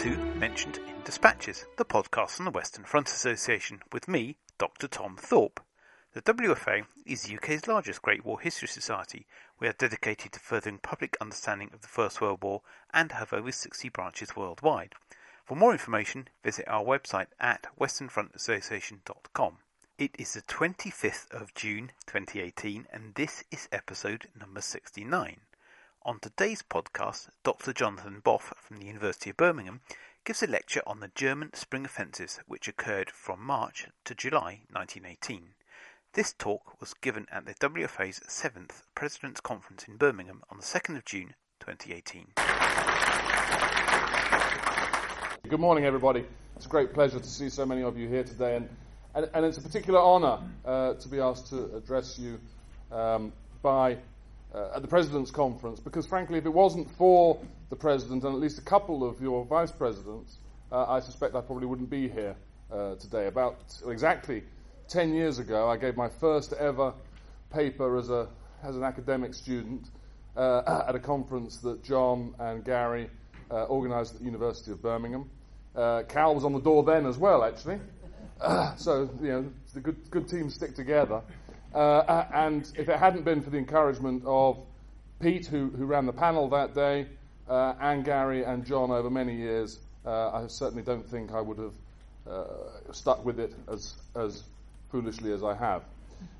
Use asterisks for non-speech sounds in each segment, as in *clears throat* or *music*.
To Mentioned in Dispatches, the podcast on the Western Front Association, with me, Dr. Tom Thorpe. The WFA is the UK's largest Great War History Society. We are dedicated to furthering public understanding of the First World War and have over 60 branches worldwide. For more information, visit our website at westernfrontassociation.com. It is the 25th of June 2018 and this is episode number 69. On today's podcast, Dr. Jonathan Boff from the University of Birmingham gives a lecture on the German spring offensives which occurred from March to July 1918. This talk was given at the WFA's 7th President's Conference in Birmingham on the 2nd of June 2018. Good morning, everybody. It's a great pleasure to see so many of you here today, and and, and it's a particular honour uh, to be asked to address you um, by uh, at the President's Conference, because frankly, if it wasn't for the President and at least a couple of your Vice Presidents, uh, I suspect I probably wouldn't be here uh, today. About exactly 10 years ago, I gave my first ever paper as, a, as an academic student uh, *clears throat* at a conference that John and Gary uh, organised at the University of Birmingham. Cal was on the door then as well, actually. Uh, *clears throat* so, you know, the good, good teams stick together. Uh, and if it hadn't been for the encouragement of Pete, who, who ran the panel that day, uh, and Gary and John over many years, uh, I certainly don't think I would have uh, stuck with it as, as foolishly as I have.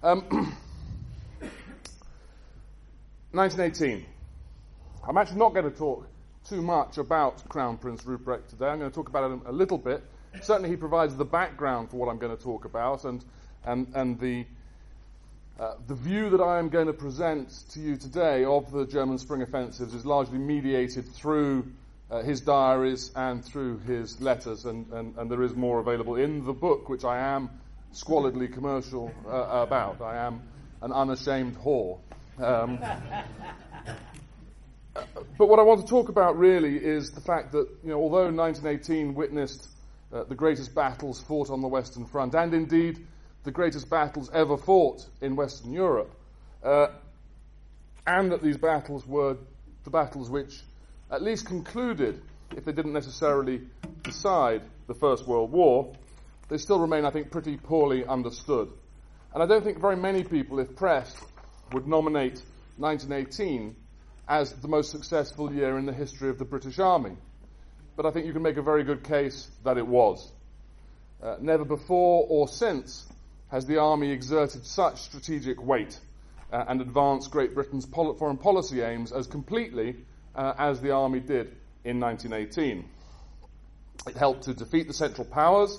Um, *clears throat* 1918. I'm actually not going to talk too much about Crown Prince Ruprecht today. I'm going to talk about him a little bit certainly he provides the background for what I'm going to talk about, and, and, and the, uh, the view that I am going to present to you today of the German spring offensives is largely mediated through uh, his diaries and through his letters, and, and, and, there is more available in the book, which I am squalidly commercial uh, about. I am an unashamed whore. Um, *laughs* but what I want to talk about really is the fact that, you know, although 1918 witnessed uh, the greatest battles fought on the Western Front, and indeed the greatest battles ever fought in Western Europe. Uh, and that these battles were the battles which at least concluded, if they didn't necessarily decide the First World War, they still remain, I think, pretty poorly understood. And I don't think very many people, if pressed, would nominate 1918 as the most successful year in the history of the British Army but I think you can make a very good case that it was. Uh, never before or since has the army exerted such strategic weight uh, and advanced Great Britain's pol- foreign policy aims as completely uh, as the army did in 1918. It helped to defeat the Central Powers.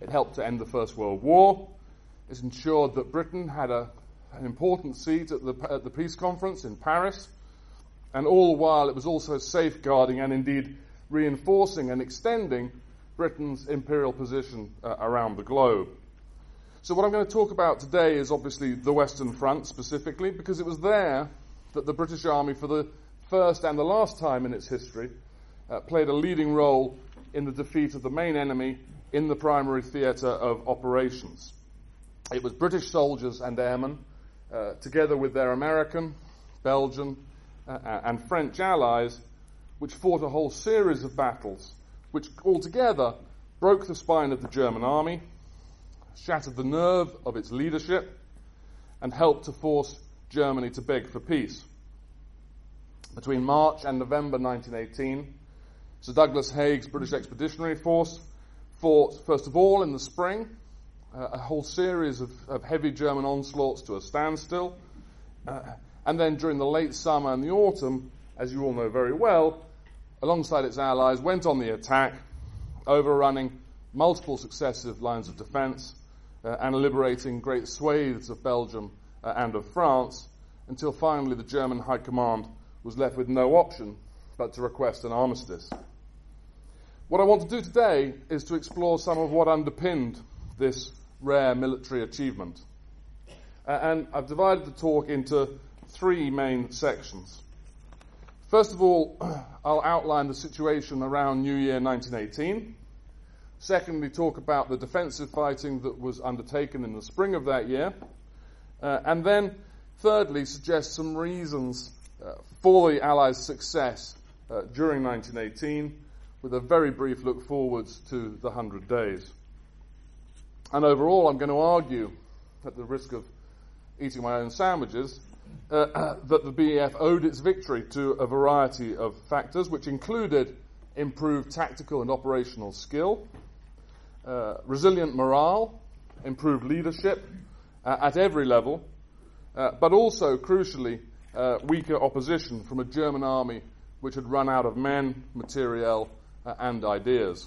It helped to end the First World War. It ensured that Britain had a, an important seat at the, at the peace conference in Paris. And all the while, it was also safeguarding and indeed reinforcing and extending Britain's imperial position uh, around the globe. So, what I'm going to talk about today is obviously the Western Front specifically, because it was there that the British Army, for the first and the last time in its history, uh, played a leading role in the defeat of the main enemy in the primary theatre of operations. It was British soldiers and airmen, uh, together with their American, Belgian, uh, and French allies, which fought a whole series of battles, which altogether broke the spine of the German army, shattered the nerve of its leadership, and helped to force Germany to beg for peace. Between March and November 1918, Sir Douglas Haig's British Expeditionary Force fought, first of all, in the spring, uh, a whole series of, of, heavy German onslaughts to a standstill. Uh, and then during the late summer and the autumn, as you all know very well, alongside its allies, went on the attack, overrunning multiple successive lines of defense and liberating great swathes of Belgium uh, and of France until finally the German High Command was left with no option but to request an armistice. What I want to do today is to explore some of what underpinned this rare military achievement. Uh, and I've divided the talk into three main sections. First of all, *clears throat* I'll outline the situation around New Year 1918. Secondly, talk about the defensive fighting that was undertaken in the spring of that year. Uh, and then, thirdly, suggest some reasons uh, for the Allies' success uh, during 1918, with a very brief look forwards to the Hundred Days. And overall, I'm going to argue, at the risk of eating my own sandwiches, uh, *coughs* that the BEF owed its victory to a variety of factors, which included improved tactical and operational skill, uh, resilient morale, improved leadership uh, at every level, uh, but also, crucially, uh, weaker opposition from a German army which had run out of men, materiel, uh, and ideas.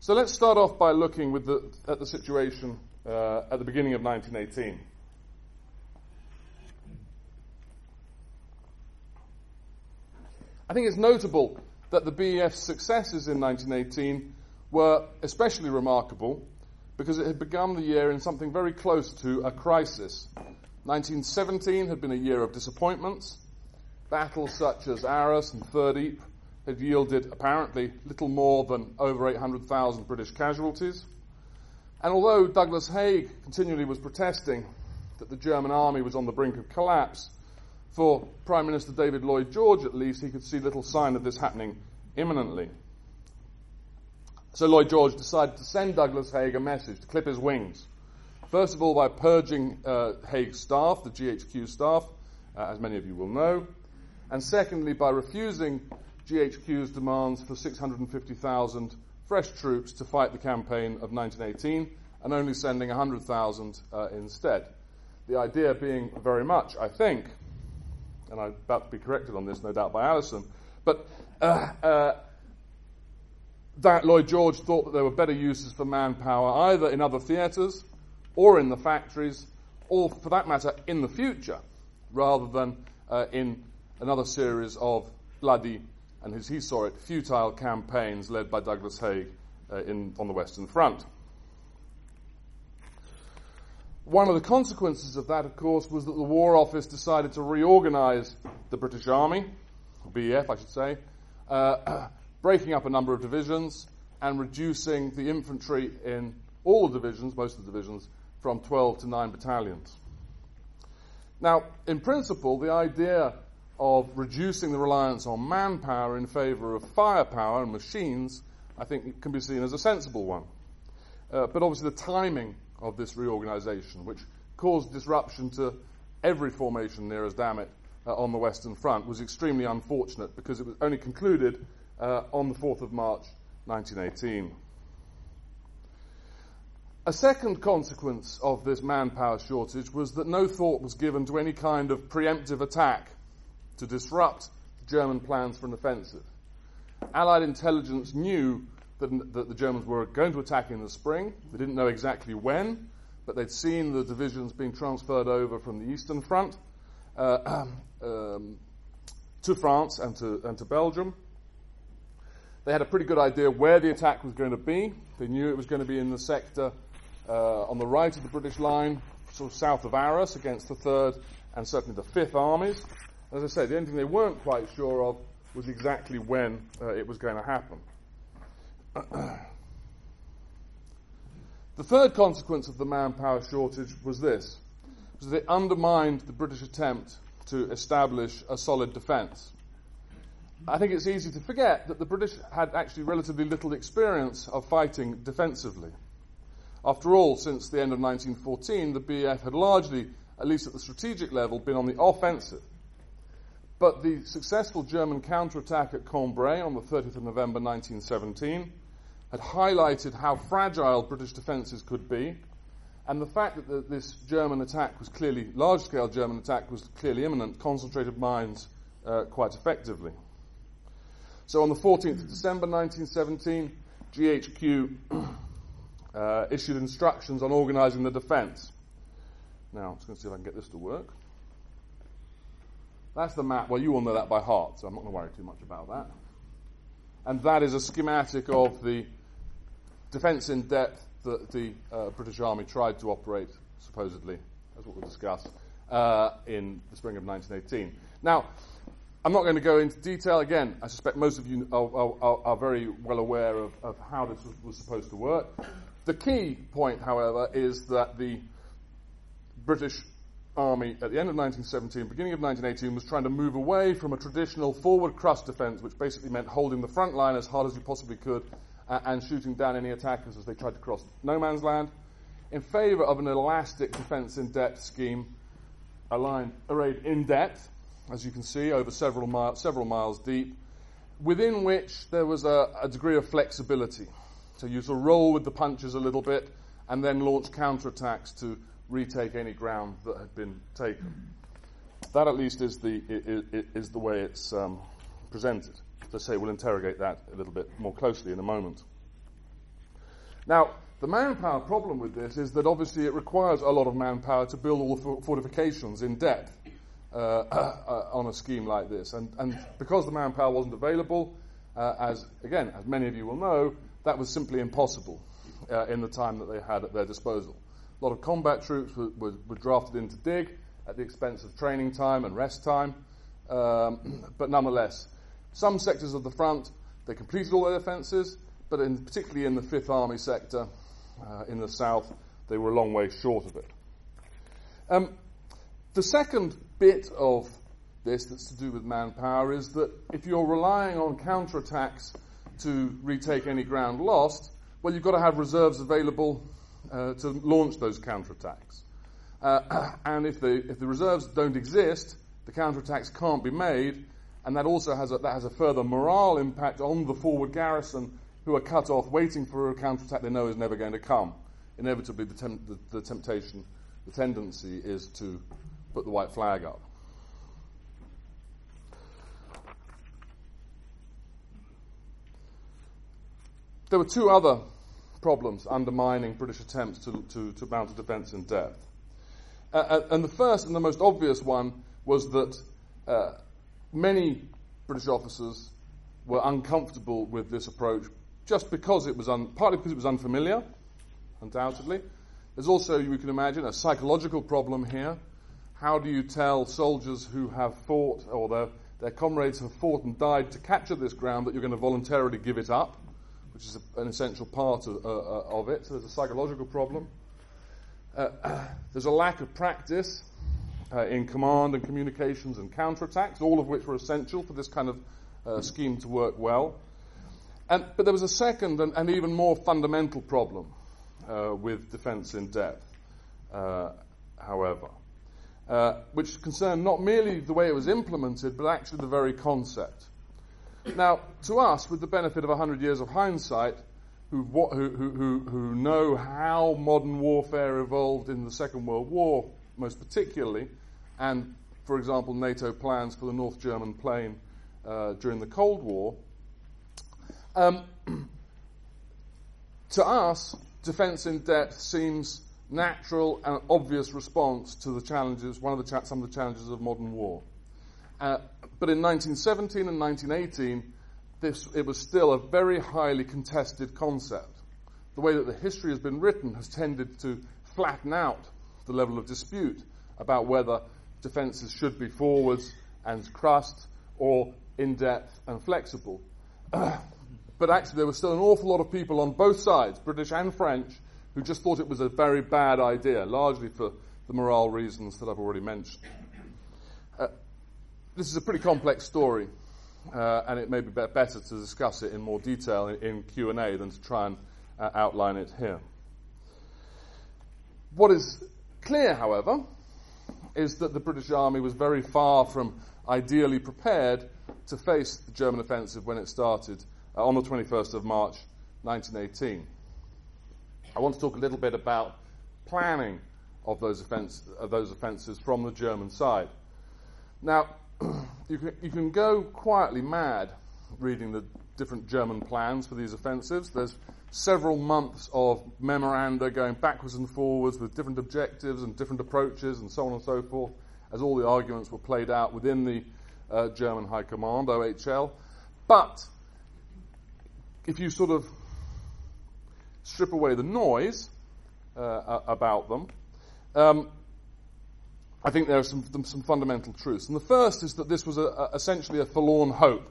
So let's start off by looking the, at the situation at the beginning of 1918. I think it's notable that the BEF's successes in 1918 were especially remarkable because it had begun the year in something very close to a crisis. 1917 had been a year of disappointments. Battles such as Arras and Third Ypres had yielded apparently little more than over 800,000 British casualties. And although Douglas Haig continually was protesting that the German army was on the brink of collapse, for Prime Minister David Lloyd George, at least, he could see little sign of this happening imminently. So Lloyd George decided to send Douglas Haig a message to clip his wings. First of all, by purging uh, Haig's staff, the GHQ staff, uh, as many of you will know. And secondly, by refusing GHQ's demands for 650,000 fresh troops to fight the campaign of 1918 and only sending 100,000 uh, instead. The idea being very much, I think, and I'm about to be corrected on this, no doubt, by Alison, but uh, uh, that Lloyd George thought that there were better uses for manpower either in other theatres or in the factories, or for that matter, in the future, rather than uh, in another series of bloody, and as he saw it, futile campaigns led by Douglas Haig uh, in, on the Western Front. One of the consequences of that, of course, was that the War Office decided to reorganize the British Army, BEF, I should say, uh, breaking up a number of divisions and reducing the infantry in all the divisions, most of the divisions, from 12 to 9 battalions. Now, in principle, the idea of reducing the reliance on manpower in favor of firepower and machines, I think, can be seen as a sensible one. Uh, but obviously, the timing of this reorganization, which caused disruption to every formation near as damn it uh, on the Western Front, was extremely unfortunate because it was only concluded uh, on the 4th of March 1918. A second consequence of this manpower shortage was that no thought was given to any kind of preemptive attack to disrupt German plans for an offensive. Allied intelligence knew that, that the Germans were going to attack in the spring. They didn't know exactly when, but they'd seen the divisions being transferred over from the Eastern Front uh, *clears throat* um, to France and to, and to Belgium. They had a pretty good idea where the attack was going to be. They knew it was going to be in the sector uh, on the right of the British line, sort of south of Arras, against the Third and certainly the Fifth Armies. As I said, the only thing they weren't quite sure of was exactly when uh, it was going to happen. *clears throat* the third consequence of the manpower shortage was this was that it undermined the British attempt to establish a solid defence. I think it's easy to forget that the British had actually relatively little experience of fighting defensively. After all, since the end of 1914, the BEF had largely, at least at the strategic level, been on the offensive. But the successful German counterattack at Cambrai on the 30th of November 1917 had highlighted how fragile British defences could be, and the fact that the, this German attack was clearly, large scale German attack was clearly imminent, concentrated minds uh, quite effectively. So on the 14th of December 1917, GHQ *clears throat* uh, issued instructions on organising the defence. Now, I'm just going to see if I can get this to work. That's the map. Well, you all know that by heart, so I'm not going to worry too much about that. And that is a schematic of the defence in depth that the uh, British Army tried to operate, supposedly, as what we'll discuss, uh, in the spring of 1918. Now, I'm not going to go into detail. Again, I suspect most of you are, are, are very well aware of, of how this was, was, supposed to work. The key point, however, is that the British Army at the end of 1917, beginning of 1918, was trying to move away from a traditional forward crust defense, which basically meant holding the front line as hard as you possibly could uh, and shooting down any attackers as they tried to cross no man's land, in favor of an elastic defense in depth scheme, aligned, arrayed in depth, as you can see, over several, several miles deep, within which there was a, a degree of flexibility. So you sort of roll with the punches a little bit and then launch counterattacks to retake any ground that had been taken. That, at least, is the, is, is the way it's um, presented. As I say, we'll interrogate that a little bit more closely in a moment. Now, the manpower problem with this is that obviously it requires a lot of manpower to build all the fortifications in depth *coughs* on a scheme like this. And, and because the manpower wasn't available, uh, as again, as many of you will know, that was simply impossible uh, in the time that they had at their disposal. A lot of combat troops were, were, were, drafted in to dig at the expense of training time and rest time. Um, *coughs* but nonetheless, some sectors of the front, they completed all their defences, but in, particularly in the Fifth Army sector uh, in the south, they were a long way short of it. Um, the second bit of this that's to do with manpower is that if you're relying on counterattacks to retake any ground lost, well, you've got to have reserves available uh, to launch those counterattacks. Uh, *clears throat* and if the, if the reserves don't exist, the counterattacks can't be made, and that also has a, that has a further morale impact on the forward garrison who are cut off waiting for a counterattack they know is never going to come. Inevitably, the, temp- the, the temptation, the tendency is to put the white flag up. There were two other problems undermining British attempts to, to, to mount a defence in depth. Uh, uh, and the first and the most obvious one was that uh, many British officers were uncomfortable with this approach just because it was un- partly because it was unfamiliar, undoubtedly. There's also, you can imagine, a psychological problem here. How do you tell soldiers who have fought or their, their comrades have fought and died to capture this ground that you're going to voluntarily give it up? which is a, an essential part of, uh, uh, of, it. So there's a psychological problem. Uh, *clears throat* there's a lack of practice uh, in command and communications and counterattacks, all of which were essential for this kind of uh, scheme to work well. And, but there was a second and, and even more fundamental problem uh, with defence in depth, however. Which concerned not merely the way it was implemented, but actually the very concept. Now, to us, with the benefit of 100 years of hindsight, who, who, who, who know how modern warfare evolved in the Second World War, most particularly, and, for example, NATO plans for the North German plain uh, during the Cold War, um, *clears throat* to us, defence in depth seems natural and obvious response to the challenges, one of the cha- some of the challenges of modern war. Uh, but in 1917 and 1918, this, it was still a very highly contested concept. The way that the history has been written has tended to flatten out the level of dispute about whether defences should be forwards and crust or in depth and flexible. *clears throat* but actually, there were still an awful lot of people on both sides, British and French, who just thought it was a very bad idea, largely for the morale reasons that I've already mentioned this is a pretty complex story, uh, and it may be better to discuss it in more detail in, in Q&A than to try and uh, outline it here. What is clear, however, is that the British Army was very far from ideally prepared to face the German offensive when it started uh, on the 21st of March 1918. I want to talk a little bit about planning of those, offense, of those offences from the German side. Now, *clears throat* you, can, you can go quietly mad reading the different German plans for these offensives. There's several months of memoranda going backwards and forwards with different objectives and different approaches and so on and so forth, as all the arguments were played out within the uh, German High Command, OHL. But if you sort of strip away the noise uh, about them, um, I think there are some, some fundamental truths. And the first is that this was a, a, essentially a forlorn hope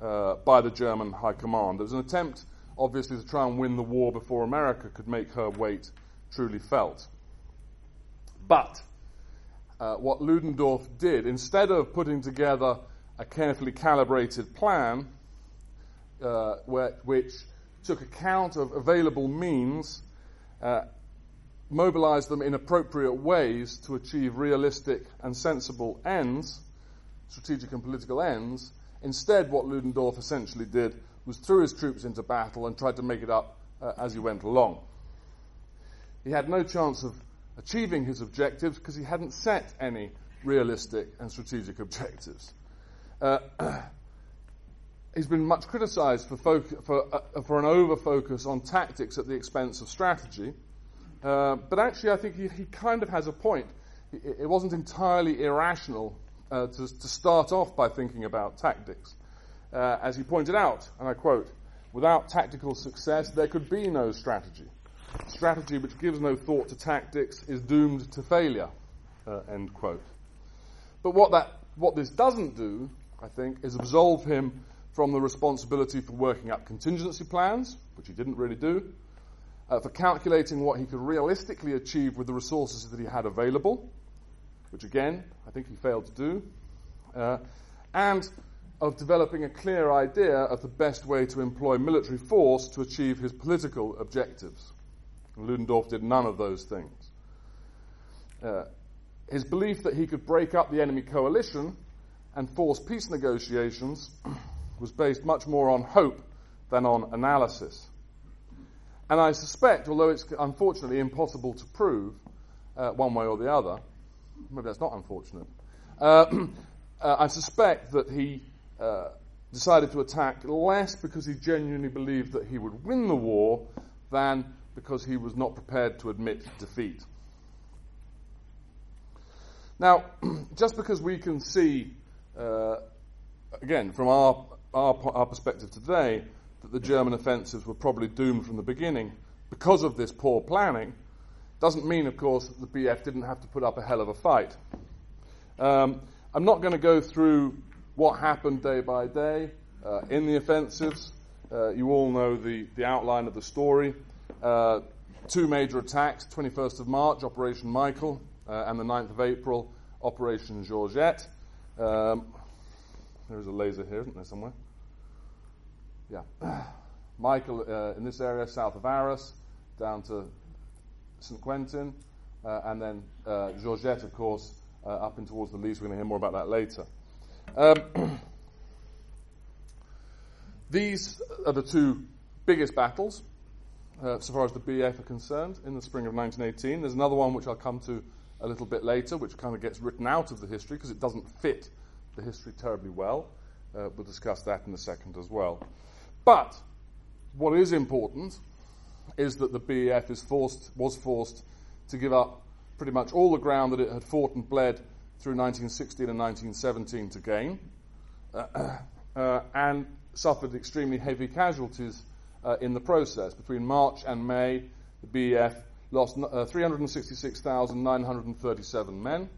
uh, by the German High Command. It was an attempt, obviously, to try and win the war before America could make her weight truly felt. But uh, what Ludendorff did, instead of putting together a carefully calibrated plan uh, where, which took account of available means, uh, mobilized them in appropriate ways to achieve realistic and sensible ends, strategic and political ends. Instead, what Ludendorff essentially did was threw his troops into battle and tried to make it up uh, as he went along. He had no chance of achieving his objectives because he hadn't set any realistic and strategic objectives. Uh, *clears throat* he's been much criticized for, for, uh, for an over focus on tactics at the expense of strategy. Uh, but actually, I think he, he, kind of has a point. It, it wasn't entirely irrational uh, to, to, start off by thinking about tactics. Uh, as he pointed out, and I quote, without tactical success, there could be no strategy. Strategy which gives no thought to tactics is doomed to failure. Uh, end quote. But what, that, what this doesn't do, I think, is absolve him from the responsibility for working up contingency plans, which he didn't really do, uh, for calculating what he could realistically achieve with the resources that he had available, which again, I think he failed to do, uh, and of developing a clear idea of the best way to employ military force to achieve his political objectives. Ludendorff did none of those things. Uh, his belief that he could break up the enemy coalition and force peace negotiations was based much more on hope than on analysis. And I suspect, although it's unfortunately impossible to prove uh, one way or the other, maybe that's not unfortunate, uh, *clears throat* uh, I suspect that he uh, decided to attack less because he genuinely believed that he would win the war than because he was not prepared to admit defeat. Now, *clears throat* just because we can see, uh, again, from our, our, our perspective today, that the German offensives were probably doomed from the beginning because of this poor planning, doesn't mean, of course, that the BEF didn't have to put up a hell of a fight. Um, I'm not going to go through what happened day by day uh, in the offensives. Uh, you all know the, the outline of the story. Uh, two major attacks 21st of March, Operation Michael, uh, and the 9th of April, Operation Georgette. Um, there is a laser here, isn't there, somewhere? Yeah. *clears throat* Michael uh, in this area, south of Arras, down to St. Quentin, uh, and then uh, Georgette, of course, uh, up and towards the Lys. We're going to hear more about that later. Um, *clears throat* these are the two biggest battles, uh, so far as the BEF are concerned, in the spring of 1918. There's another one which I'll come to a little bit later, which kind of gets written out of the history because it doesn't fit the history terribly well. Uh, we'll discuss that in a second as well. But what is important is that the BEF is forced, was forced to give up pretty much all the ground that it had fought and bled through 1916 and 1917 to gain, uh, uh, and suffered extremely heavy casualties uh, in the process. Between March and May, the BEF lost uh, 366,937 men.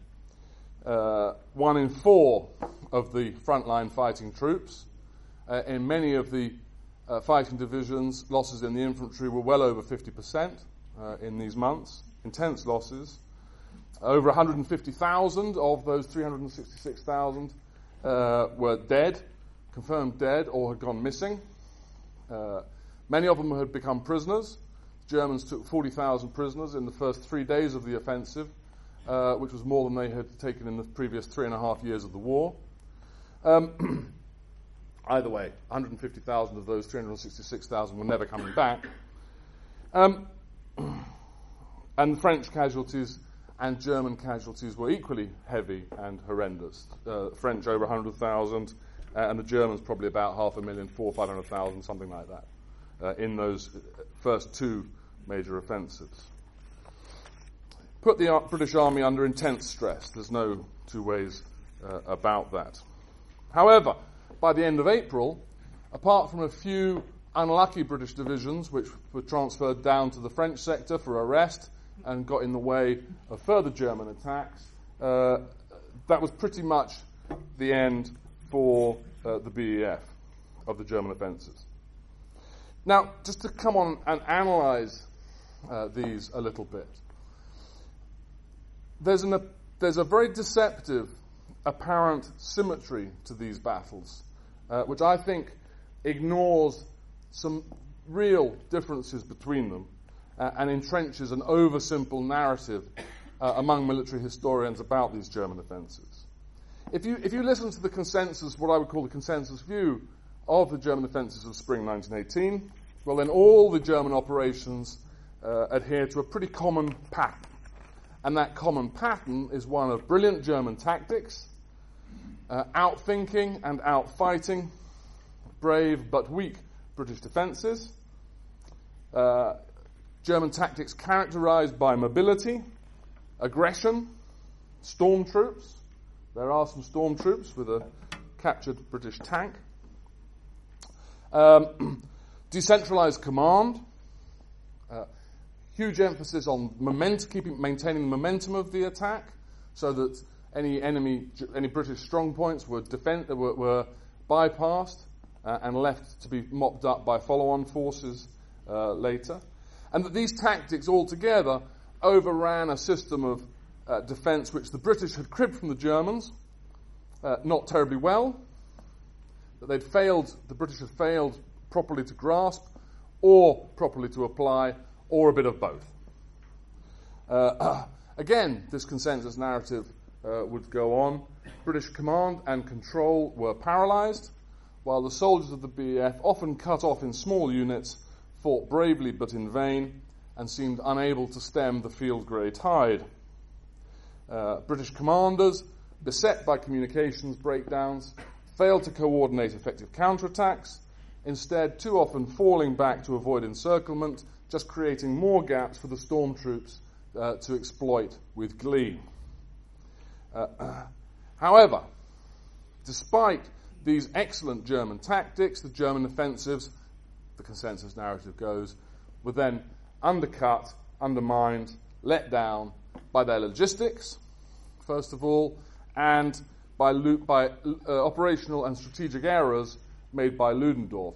Uh, one in four of the frontline fighting troops. Uh, in many of the uh, fighting divisions, losses in the infantry were well over 50% uh, in these months. Intense losses. Over 150,000 of those 366,000 uh, were dead, confirmed dead, or had gone missing. Uh, many of them had become prisoners. Germans took 40,000 prisoners in the first three days of the offensive, uh, which was more than they had taken in the previous three and a half years of the war. Um, *clears throat* Either way, 150,000 of those 366,000 were never coming back. Um, *clears throat* and French casualties and German casualties were equally heavy and horrendous. Uh, French over 100,000, uh, and the Germans probably about half a million, four, 500,000, something like that, uh, in those first two major offensives. Put the British Army under intense stress. There's no two ways uh, about that. However, by the end of April, apart from a few unlucky British divisions which were transferred down to the French sector for arrest and got in the way of further German attacks, uh, that was pretty much the end for uh, the BEF of the German offences. Now, just to come on and analyse uh, these a little bit, there's an there's a very deceptive apparent symmetry to these battles, uh, which I think ignores some real differences between them uh, and entrenches an oversimple narrative uh, among military historians about these German offensives. If you, if you listen to the consensus, what I would call the consensus view of the German offensives of spring 1918, well, then all the German operations uh, adhere to a pretty common pattern. And that common pattern is one of brilliant German tactics, uh, outthinking and outfighting brave but weak British defences, uh, German tactics characterized by mobility, aggression, storm troops. There are some storm troops with a captured British tank. Um, *clears throat* decentralized command, uh, huge emphasis on moment, keeping, maintaining the momentum of the attack, so that any enemy, any British strong points were, defend, were, were bypassed uh, and left to be mopped up by follow-on forces uh, later, and that these tactics altogether overran a system of uh, defence which the British had cribbed from the Germans, uh, not terribly well, that they'd failed, the British had failed properly to grasp, or properly to apply, or a bit of both. Uh, *clears throat* again, this consensus narrative uh, would go on. British command and control were paralysed, while the soldiers of the BEF, often cut off in small units, fought bravely but in vain and seemed unable to stem the field grey tide. Uh, British commanders, beset by communications breakdowns, failed to coordinate effective counterattacks, instead, too often falling back to avoid encirclement, just creating more gaps for the storm troops uh, to exploit with glee. Uh, however, despite these excellent German tactics, the German offensives, the consensus narrative goes, were then undercut, undermined, let down by their logistics, first of all, and by, by uh, operational and strategic errors made by Ludendorff.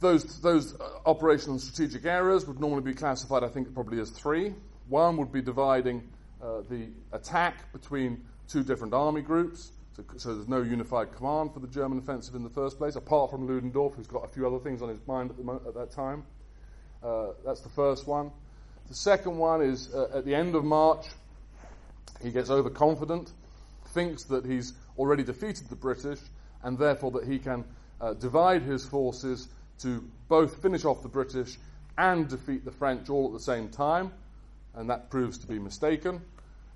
Those, those uh, operational and strategic errors would normally be classified, I think, probably as three. One would be dividing uh, the attack between two different army groups, so, so, there's no unified command for the German offensive in the first place, apart from Ludendorff, who's got a few other things on his mind at, mo- at that time. Uh, that's the first one. The second one is uh, at the end of March, he gets overconfident, thinks that he's already defeated the British, and therefore that he can uh, divide his forces to both finish off the British and defeat the French all at the same time, and that proves to be mistaken.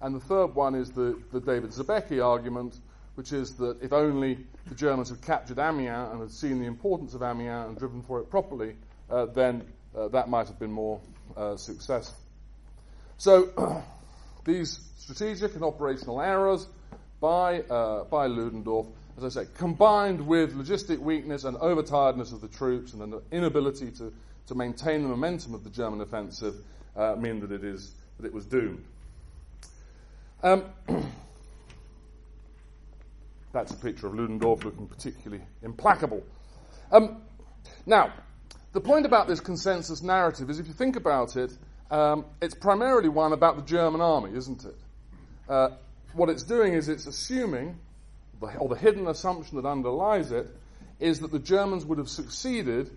And the third one is the, the David Zabecki argument, which is that if only the Germans had captured Amiens and had seen the importance of Amiens and driven for it properly, uh, then uh, that might have been more uh, successful. So, *clears throat* these strategic and operational errors by, uh, by Ludendorff, as I say, combined with logistic weakness and overtiredness of the troops and an inability to, to maintain the momentum of the German offensive, uh, mean that it, is, that it was doomed. Um, *clears throat* that's a picture of Ludendorff looking particularly implacable. Um, now, the point about this consensus narrative is if you think about it, um, it's primarily one about the German army, isn't it? Uh, what it's doing is it's assuming, or the hidden assumption that underlies it, is that the Germans would have succeeded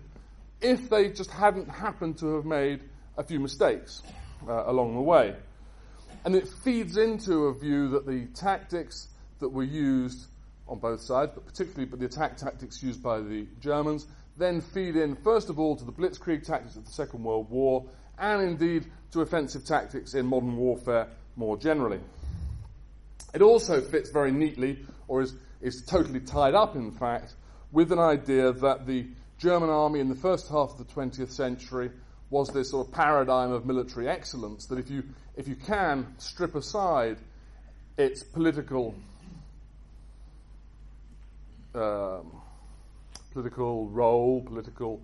if they just hadn't happened to have made a few mistakes uh, along the way. And it feeds into a view that the tactics that were used on both sides, but particularly but the attack tactics used by the Germans, then feed in, first of all, to the blitzkrieg tactics of the Second World War, and indeed to offensive tactics in modern warfare more generally. It also fits very neatly, or is, is totally tied up, in fact, with an idea that the German army in the first half of the 20th century was this sort of paradigm of military excellence, that if you, if you can strip aside its political um, political role, political,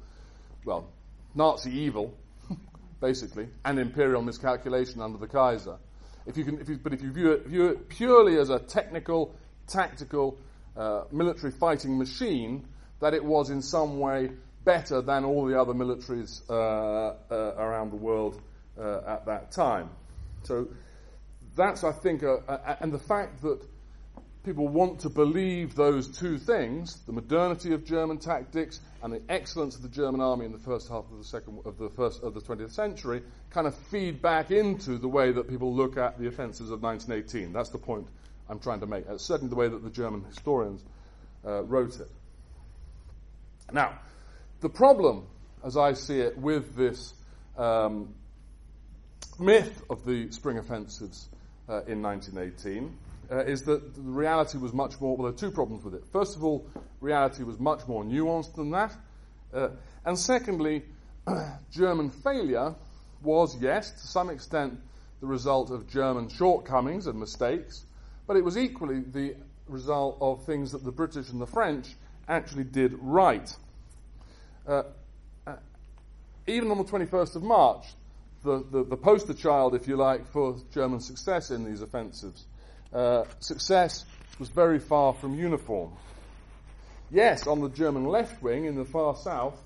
well, Nazi evil, *laughs* basically, and imperial miscalculation under the Kaiser. If you can, if you, but if you view it, view it purely as a technical, tactical, uh, military fighting machine, that it was in some way better than all the other militaries uh, uh, around the world uh, at that time. So that's, I think, a, a, and the fact that people want to believe those two things, the modernity of German tactics and the excellence of the German army in the first half of the second of the first of the 20th century, kind of feed back into the way that people look at the offensives of 1918. That's the point I'm trying to make. That's certainly the way that the German historians uh, wrote it. Now, the problem, as I see it, with this um, myth of the spring offensives uh, in 1918 uh, is that the reality was much more, well, there are two problems with it. First of all, reality was much more nuanced than that. Uh, and secondly, *clears throat* German failure was, yes, to some extent, the result of German shortcomings and mistakes, but it was equally the result of things that the British and the French actually did right. Uh, uh even on the 21st of March, the, the, the, poster child, if you like, for German success in these offensives, uh, success was very far from uniform. Yes, on the German left wing in the far south,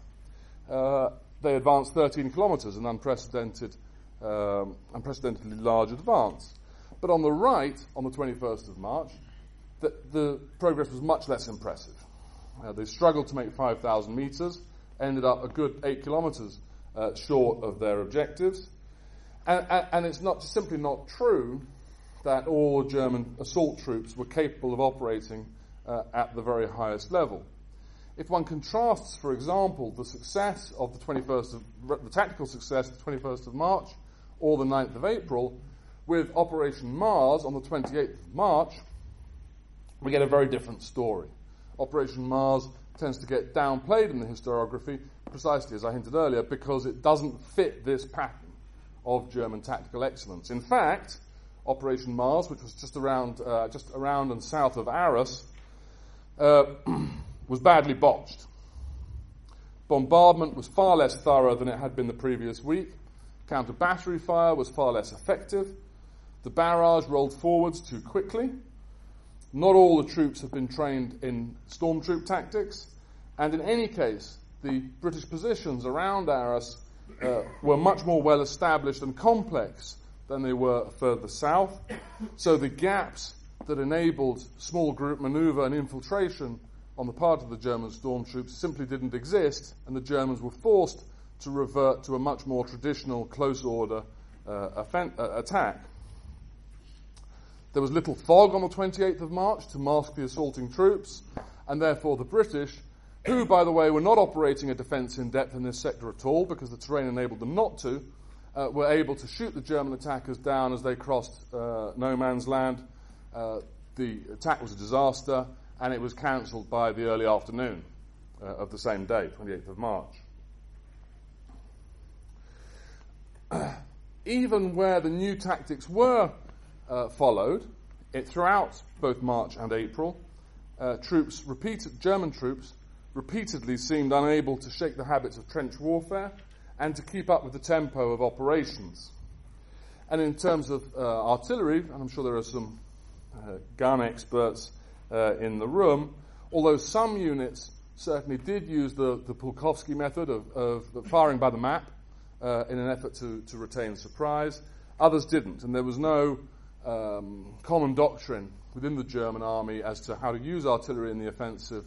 uh, they advanced 13 kilometres, an unprecedented, um, unprecedentedly large advance. But on the right, on the 21st of March, the, the progress was much less impressive. Uh, they struggled to make 5,000 metres, ended up a good 8 kilometres uh, short of their objectives. And, and, it's not simply not true that all German assault troops were capable of operating uh, at the very highest level. If one contrasts, for example, the success of the 21st of, the tactical success of the 21st of March or the 9th of April with Operation Mars on the 28th of March, we get a very different story. Operation Mars tends to get downplayed in the historiography, precisely as I hinted earlier, because it doesn't fit this pattern of German tactical excellence. In fact, Operation Mars, which was just around, uh, just around and south of Arras, uh, *clears throat* was badly botched. Bombardment was far less thorough than it had been the previous week. Counter battery fire was far less effective. The barrage rolled forwards too quickly. Not all the troops have been trained in stormtroop tactics, and in any case, the British positions around Arras uh, were much more well established and complex than they were further south. So the gaps that enabled small group maneuver and infiltration on the part of the German stormtroops simply didn't exist, and the Germans were forced to revert to a much more traditional close order uh, uh, attack. There was little fog on the 28th of March to mask the assaulting troops, and therefore the British, who, by the way, were not operating a defence in depth in this sector at all because the terrain enabled them not to, uh, were able to shoot the German attackers down as they crossed uh, no man's land. Uh, the attack was a disaster, and it was cancelled by the early afternoon uh, of the same day, 28th of March. *clears throat* Even where the new tactics were uh, followed, it, throughout both March and April, uh, troops, repeated, German troops, repeatedly seemed unable to shake the habits of trench warfare and to keep up with the tempo of operations. And in terms of uh, artillery, and I'm sure there are some uh, gun experts uh, in the room, although some units certainly did use the, the Pulkowski method of, of firing by the map uh, in an effort to, to retain surprise, others didn't. And there was no um, common doctrine within the German army as to how to use artillery in the offensive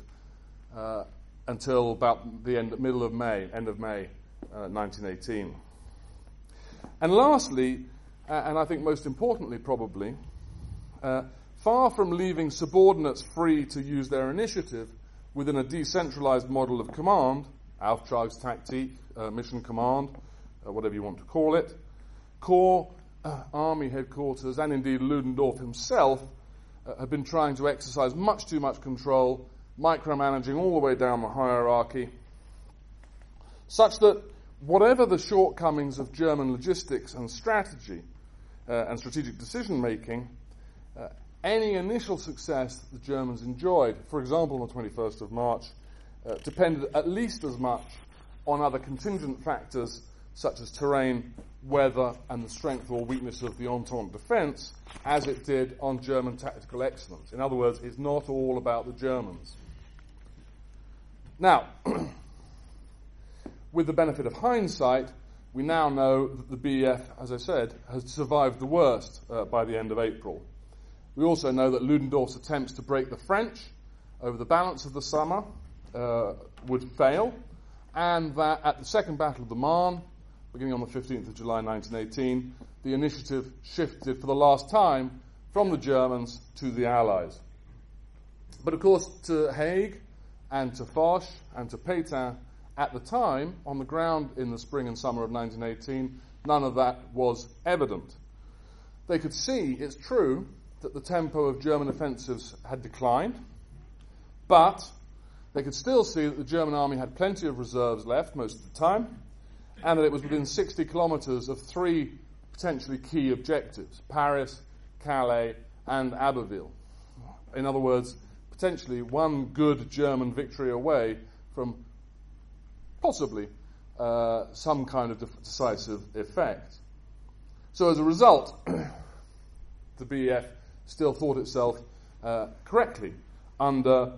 uh, until about the end, middle of May, end of May 1918. Uh, and lastly, and I think most importantly probably, uh, far from leaving subordinates free to use their initiative within a decentralized model of command, Auftragstaktik, uh, mission command, uh, whatever you want to call it, Corps, uh, army headquarters, and indeed Ludendorff himself had been trying to exercise much too much control, micromanaging all the way down the hierarchy, such that whatever the shortcomings of German logistics and strategy uh, and strategic decision making, uh, any initial success that the Germans enjoyed, for example on the 21st of March, uh, depended at least as much on other contingent factors such as terrain, weather, and the strength or weakness of the Entente defence as it did on German tactical excellence. In other words, it's not all about the Germans. Now, *clears throat* with the benefit of hindsight, we now know that the BEF, as I said, has survived the worst uh, by the end of April. We also know that Ludendorff's attempts to break the French over the balance of the summer uh, would fail, and that at the Second Battle of the Marne, beginning on the 15th of July 1918, the initiative shifted for the last time from the Germans to the Allies. But of course, to Haig and to Foch and to Pétain, at the time, on the ground in the spring and summer of 1918, none of that was evident. They could see, it's true, that the tempo of German offensives had declined, but they could still see that the German army had plenty of reserves left most of the time, and that it was within 60 kilometres of three potentially key objectives Paris, Calais, and Abbeville. In other words, potentially one good German victory away from possibly uh, some kind of decisive effect. So, as a result, *clears throat* the BEF still thought itself uh, correctly under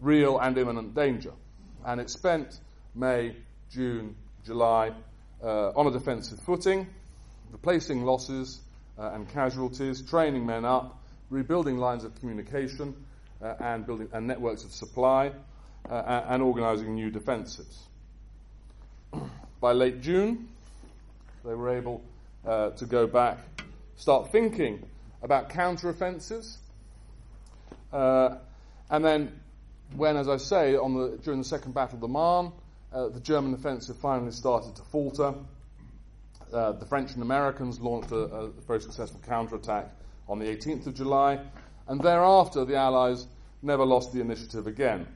real and imminent danger. And it spent May, June, July uh, on a defensive footing, replacing losses uh, and casualties, training men up, rebuilding lines of communication uh, and building and networks of supply, uh, and organizing new defenses. *clears throat* By late June, they were able uh, to go back, start thinking about counteroffensives, uh, and then when, as I say, on the, during the Second Battle of the Marne, uh, the German offensive finally started to falter. Uh, the French and Americans launched a, a very successful counterattack on the 18th of July, and thereafter the Allies never lost the initiative again,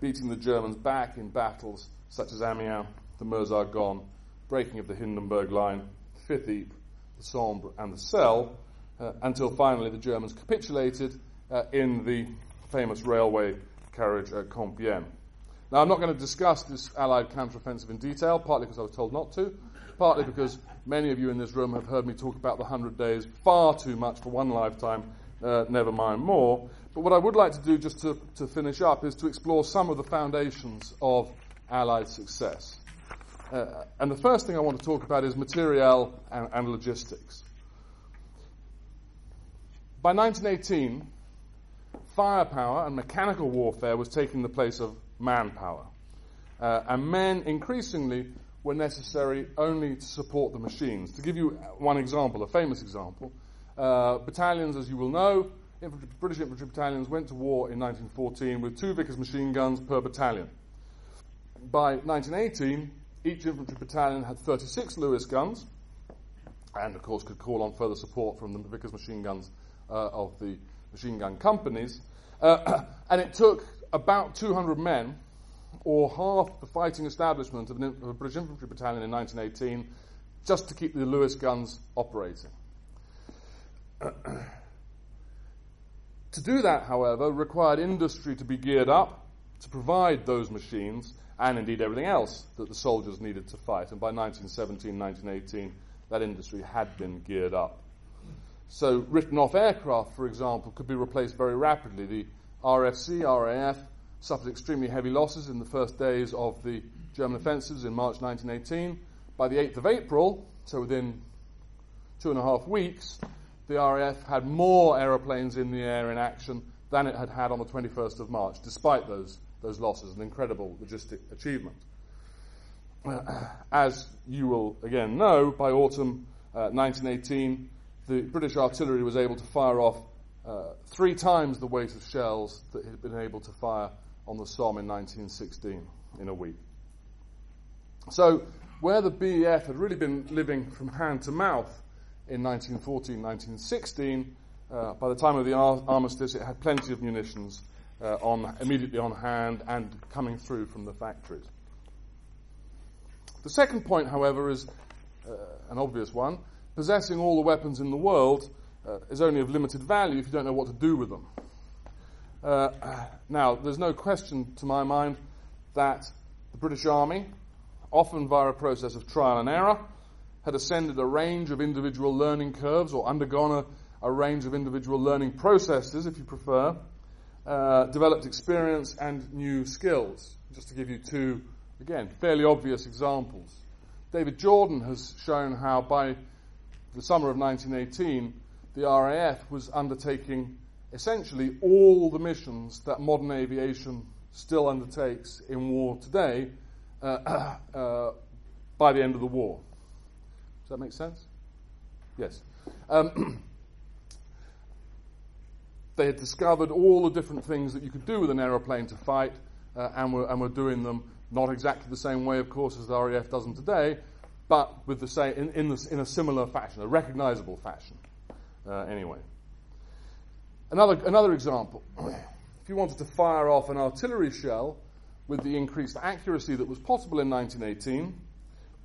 beating the Germans back in battles such as Amiens, the Meuse-Argonne, breaking of the Hindenburg Line, Fifth Ypres, the Sambre, and the Selle, uh, until finally the Germans capitulated uh, in the famous railway carriage at Compiègne. Now, I'm not going to discuss this Allied counteroffensive in detail, partly because I was told not to, partly because many of you in this room have heard me talk about the Hundred Days far too much for one lifetime, uh, never mind more. But what I would like to do, just to, to finish up, is to explore some of the foundations of Allied success. Uh, and the first thing I want to talk about is materiel and, and logistics. By 1918, firepower and mechanical warfare was taking the place of manpower. Uh, and men increasingly were necessary only to support the machines. To give you one example, a famous example, uh, battalions, as you will know, infantry, British infantry battalions went to war in 1914 with two Vickers machine guns per battalion. By 1918, each infantry battalion had 36 Lewis guns, and of course could call on further support from the Vickers machine guns uh, of the machine gun companies. Uh, *coughs* and it took about 200 men, or half the fighting establishment of, of a British infantry battalion in 1918, just to keep the Lewis guns operating. *clears throat* to do that, however, required industry to be geared up to provide those machines and indeed everything else that the soldiers needed to fight. And by 1917, 1918, that industry had been geared up. So, written off aircraft, for example, could be replaced very rapidly. The RFC, RAF, suffered extremely heavy losses in the first days of the German offensives in March 1918. By the 8th of April, so within two and a half weeks, the RAF had more aeroplanes in the air in action than it had had on the 21st of March, despite those, those losses, an incredible logistic achievement. As you will again know, by autumn uh, 1918, the British artillery was able to fire off uh, three times the weight of shells that had been able to fire on the Somme in 1916 in a week. So, where the BEF had really been living from hand to mouth in 1914, 1916, uh, by the time of the ar- armistice, it had plenty of munitions uh, on, immediately on hand and coming through from the factories. The second point, however, is uh, an obvious one possessing all the weapons in the world uh, is only of limited value if you don't know what to do with them. Uh, now, there's no question to my mind that the British Army, often via a process of trial and error, had ascended a range of individual learning curves or undergone a, a range of individual learning processes, if you prefer, uh, developed experience and new skills. Just to give you two, again, fairly obvious examples. David Jordan has shown how by the summer of 1918, the RAF was undertaking essentially all the missions that modern aviation still undertakes in war today uh, *clears throat* uh, by the end of the war. Does that make sense? Yes. Um, *clears throat* they had discovered all the different things that you could do with an aeroplane to fight, uh, and, were, and were doing them not exactly the same way, of course, as the RAF does them today, but with the same, in, in, the, in a similar fashion, a recognizable fashion, uh, anyway. Another, another example *clears throat* if you wanted to fire off an artillery shell with the increased accuracy that was possible in 1918,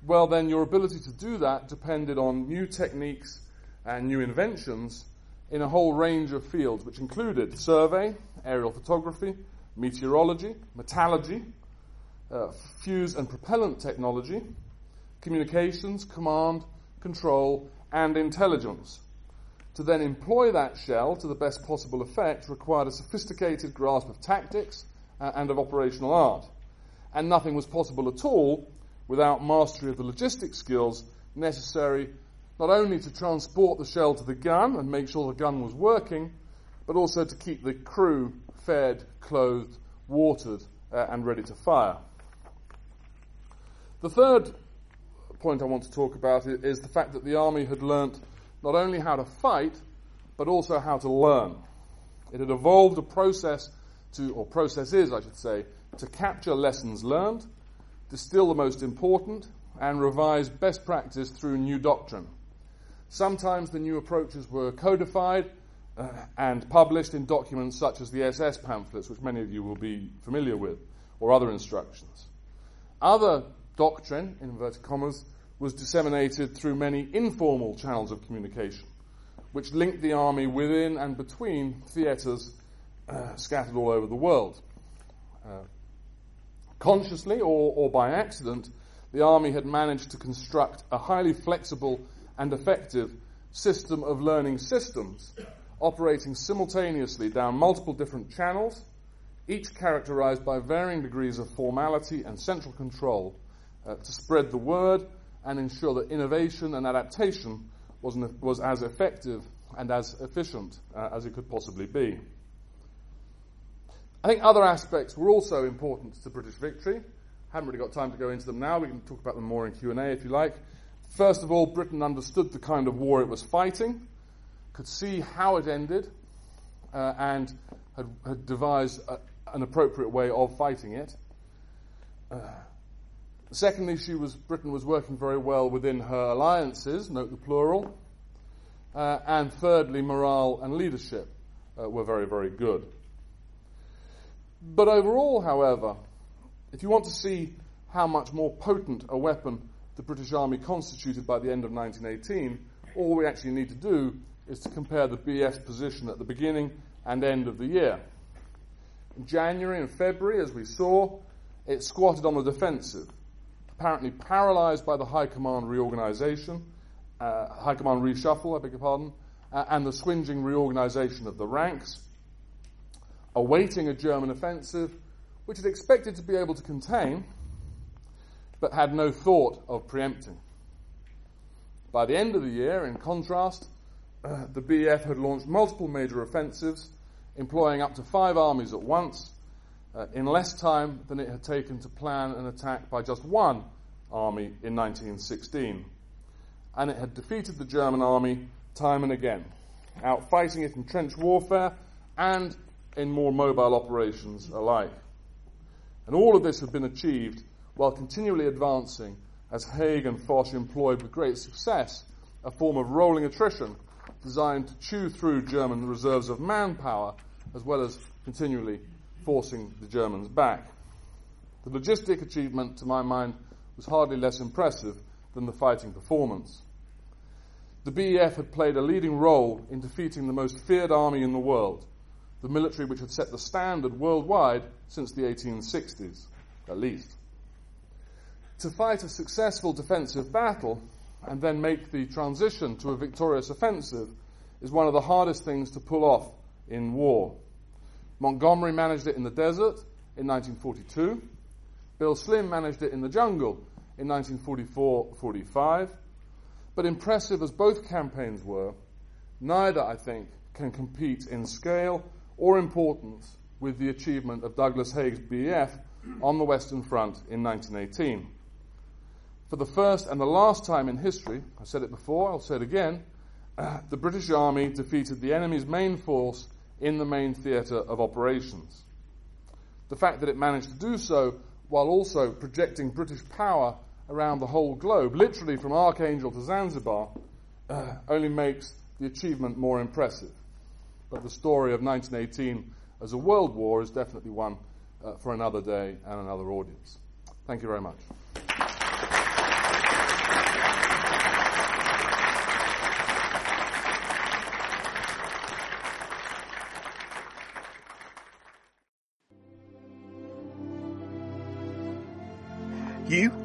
well, then your ability to do that depended on new techniques and new inventions in a whole range of fields, which included survey, aerial photography, meteorology, metallurgy, uh, fuse and propellant technology, communications, command, control, and intelligence. To then employ that shell to the best possible effect required a sophisticated grasp of tactics uh, and of operational art. And nothing was possible at all without mastery of the logistic skills necessary not only to transport the shell to the gun and make sure the gun was working, but also to keep the crew fed, clothed, watered, uh, and ready to fire. The third point I want to talk about is the fact that the army had learnt not only how to fight, but also how to learn. It had evolved a process to, or processes, I should say, to capture lessons learned, distill the most important, and revise best practice through new doctrine. Sometimes the new approaches were codified uh, and published in documents such as the SS pamphlets, which many of you will be familiar with, or other instructions. Other doctrine, in inverted commas, was disseminated through many informal channels of communication, which linked the army within and between theatres uh, scattered all over the world. Uh, consciously or, or by accident, the army had managed to construct a highly flexible and effective system of learning systems operating simultaneously down multiple different channels, each characterized by varying degrees of formality and central control uh, to spread the word and ensure that innovation and adaptation was, was as effective and as efficient uh, as it could possibly be. I think other aspects were also important to British victory. I haven't really got time to go into them now. We can talk about them more in Q&A if you like. First of all, Britain understood the kind of war it was fighting, could see how it ended, uh, and had, had devised a, an appropriate way of fighting it. Uh, secondly, she was, Britain was working very well within her alliances, note the plural. Uh, and thirdly, morale and leadership uh, were very, very good. But overall, however, if you want to see how much more potent a weapon the British Army constituted by the end of 1918, all we actually need to do is to compare the BEF's position at the beginning and end of the year. In January and February, as we saw, it squatted on the defensive, apparently paralysed by the High Command reorganisation, uh, High Command reshuffle, I beg your pardon, uh, and the swinging reorganisation of the ranks, awaiting a German offensive, which it expected to be able to contain, but had no thought of preempting. By the end of the year, in contrast, uh, the BEF had launched multiple major offensives, employing up to five armies at once, uh, in less time than it had taken to plan an attack by just one army in 1916. And it had defeated the German army time and again, outfighting it in trench warfare and in more mobile operations alike. And all of this had been achieved while continually advancing as Haig and Foch employed with great success a form of rolling attrition designed to chew through German reserves of manpower as well as continually forcing the Germans back. The logistic achievement, to my mind, was hardly less impressive than the fighting performance. The BEF had played a leading role in defeating the most feared army in the world, the military which had set the standard worldwide since the 1860s, at least. To fight a successful defensive battle and then make the transition to a victorious offensive is one of the hardest things to pull off in war. Montgomery managed it in the desert in 1942. Bill Slim managed it in the jungle in 1944 45. But impressive as both campaigns were, neither, I think, can compete in scale or importance with the achievement of Douglas Haig's BEF on the Western Front in 1918. For the first and the last time in history, I said it before, I'll say it again, uh, *clears throat* the British Army defeated the enemy's main force in the main theatre of operations. The fact that it managed to do so while also projecting British power around the whole globe, literally from Archangel to Zanzibar, uh, only makes the achievement more impressive. But the story of 1918 as a world war is definitely one uh, for another day and another audience. Thank you very much.